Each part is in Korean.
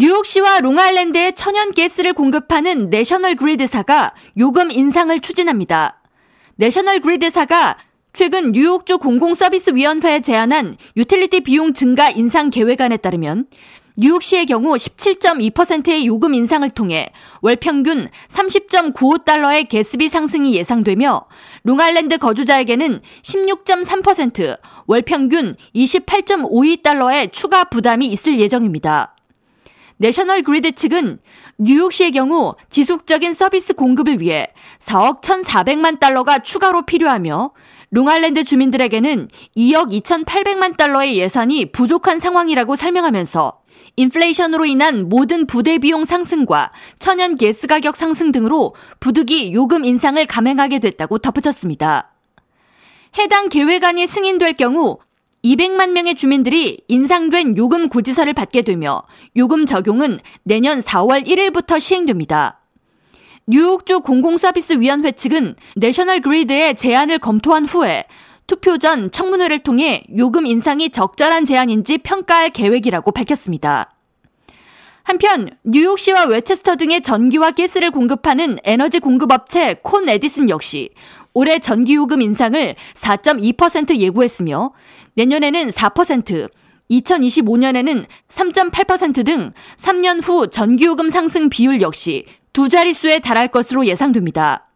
뉴욕시와 롱아일랜드에 천연 가스를 공급하는 내셔널 그리드사가 요금 인상을 추진합니다. 내셔널 그리드사가 최근 뉴욕주 공공서비스위원회에 제안한 유틸리티 비용 증가 인상 계획안에 따르면 뉴욕시의 경우 17.2%의 요금 인상을 통해 월 평균 30.95달러의 가스비 상승이 예상되며 롱아일랜드 거주자에게는 16.3%, 월 평균 28.52달러의 추가 부담이 있을 예정입니다. 내셔널 그리드 측은 뉴욕시의 경우 지속적인 서비스 공급을 위해 4억 1,400만 달러가 추가로 필요하며 롱아일랜드 주민들에게는 2억 2,800만 달러의 예산이 부족한 상황이라고 설명하면서 인플레이션으로 인한 모든 부대 비용 상승과 천연 가스 가격 상승 등으로 부득이 요금 인상을 감행하게 됐다고 덧붙였습니다. 해당 계획안이 승인될 경우 200만 명의 주민들이 인상된 요금 고지서를 받게 되며 요금 적용은 내년 4월 1일부터 시행됩니다. 뉴욕주 공공서비스위원회 측은 내셔널 그리드의 제안을 검토한 후에 투표 전 청문회를 통해 요금 인상이 적절한 제안인지 평가할 계획이라고 밝혔습니다. 한편 뉴욕시와 웨체스터 등의 전기와 가스를 공급하는 에너지 공급업체 콘 에디슨 역시 올해 전기요금 인상을 4.2% 예고했으며 내년에는 4%, 2025년에는 3.8%등 3년 후 전기요금 상승 비율 역시 두 자릿수에 달할 것으로 예상됩니다.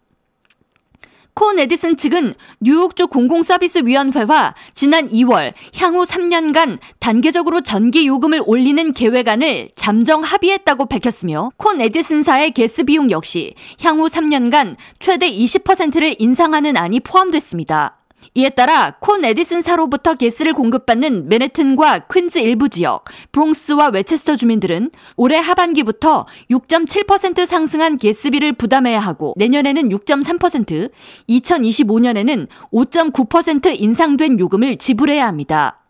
콘 에디슨 측은 뉴욕주 공공서비스위원회와 지난 2월 향후 3년간 단계적으로 전기 요금을 올리는 계획안을 잠정 합의했다고 밝혔으며 콘 에디슨사의 게스 비용 역시 향후 3년간 최대 20%를 인상하는 안이 포함됐습니다. 이에 따라 콘 에디슨사로부터 가스를 공급받는 맨해튼과 퀸즈 일부 지역, 브롱스와 웨체스터 주민들은 올해 하반기부터 6.7% 상승한 가스비를 부담해야 하고 내년에는 6.3%, 2025년에는 5.9% 인상된 요금을 지불해야 합니다.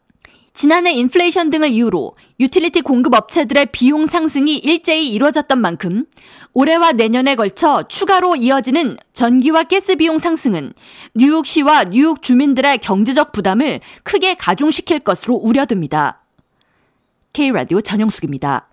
지난해 인플레이션 등을 이유로 유틸리티 공급 업체들의 비용 상승이 일제히 이뤄졌던 만큼 올해와 내년에 걸쳐 추가로 이어지는 전기와 가스 비용 상승은 뉴욕시와 뉴욕 주민들의 경제적 부담을 크게 가중시킬 것으로 우려됩니다. K라디오 전영숙입니다.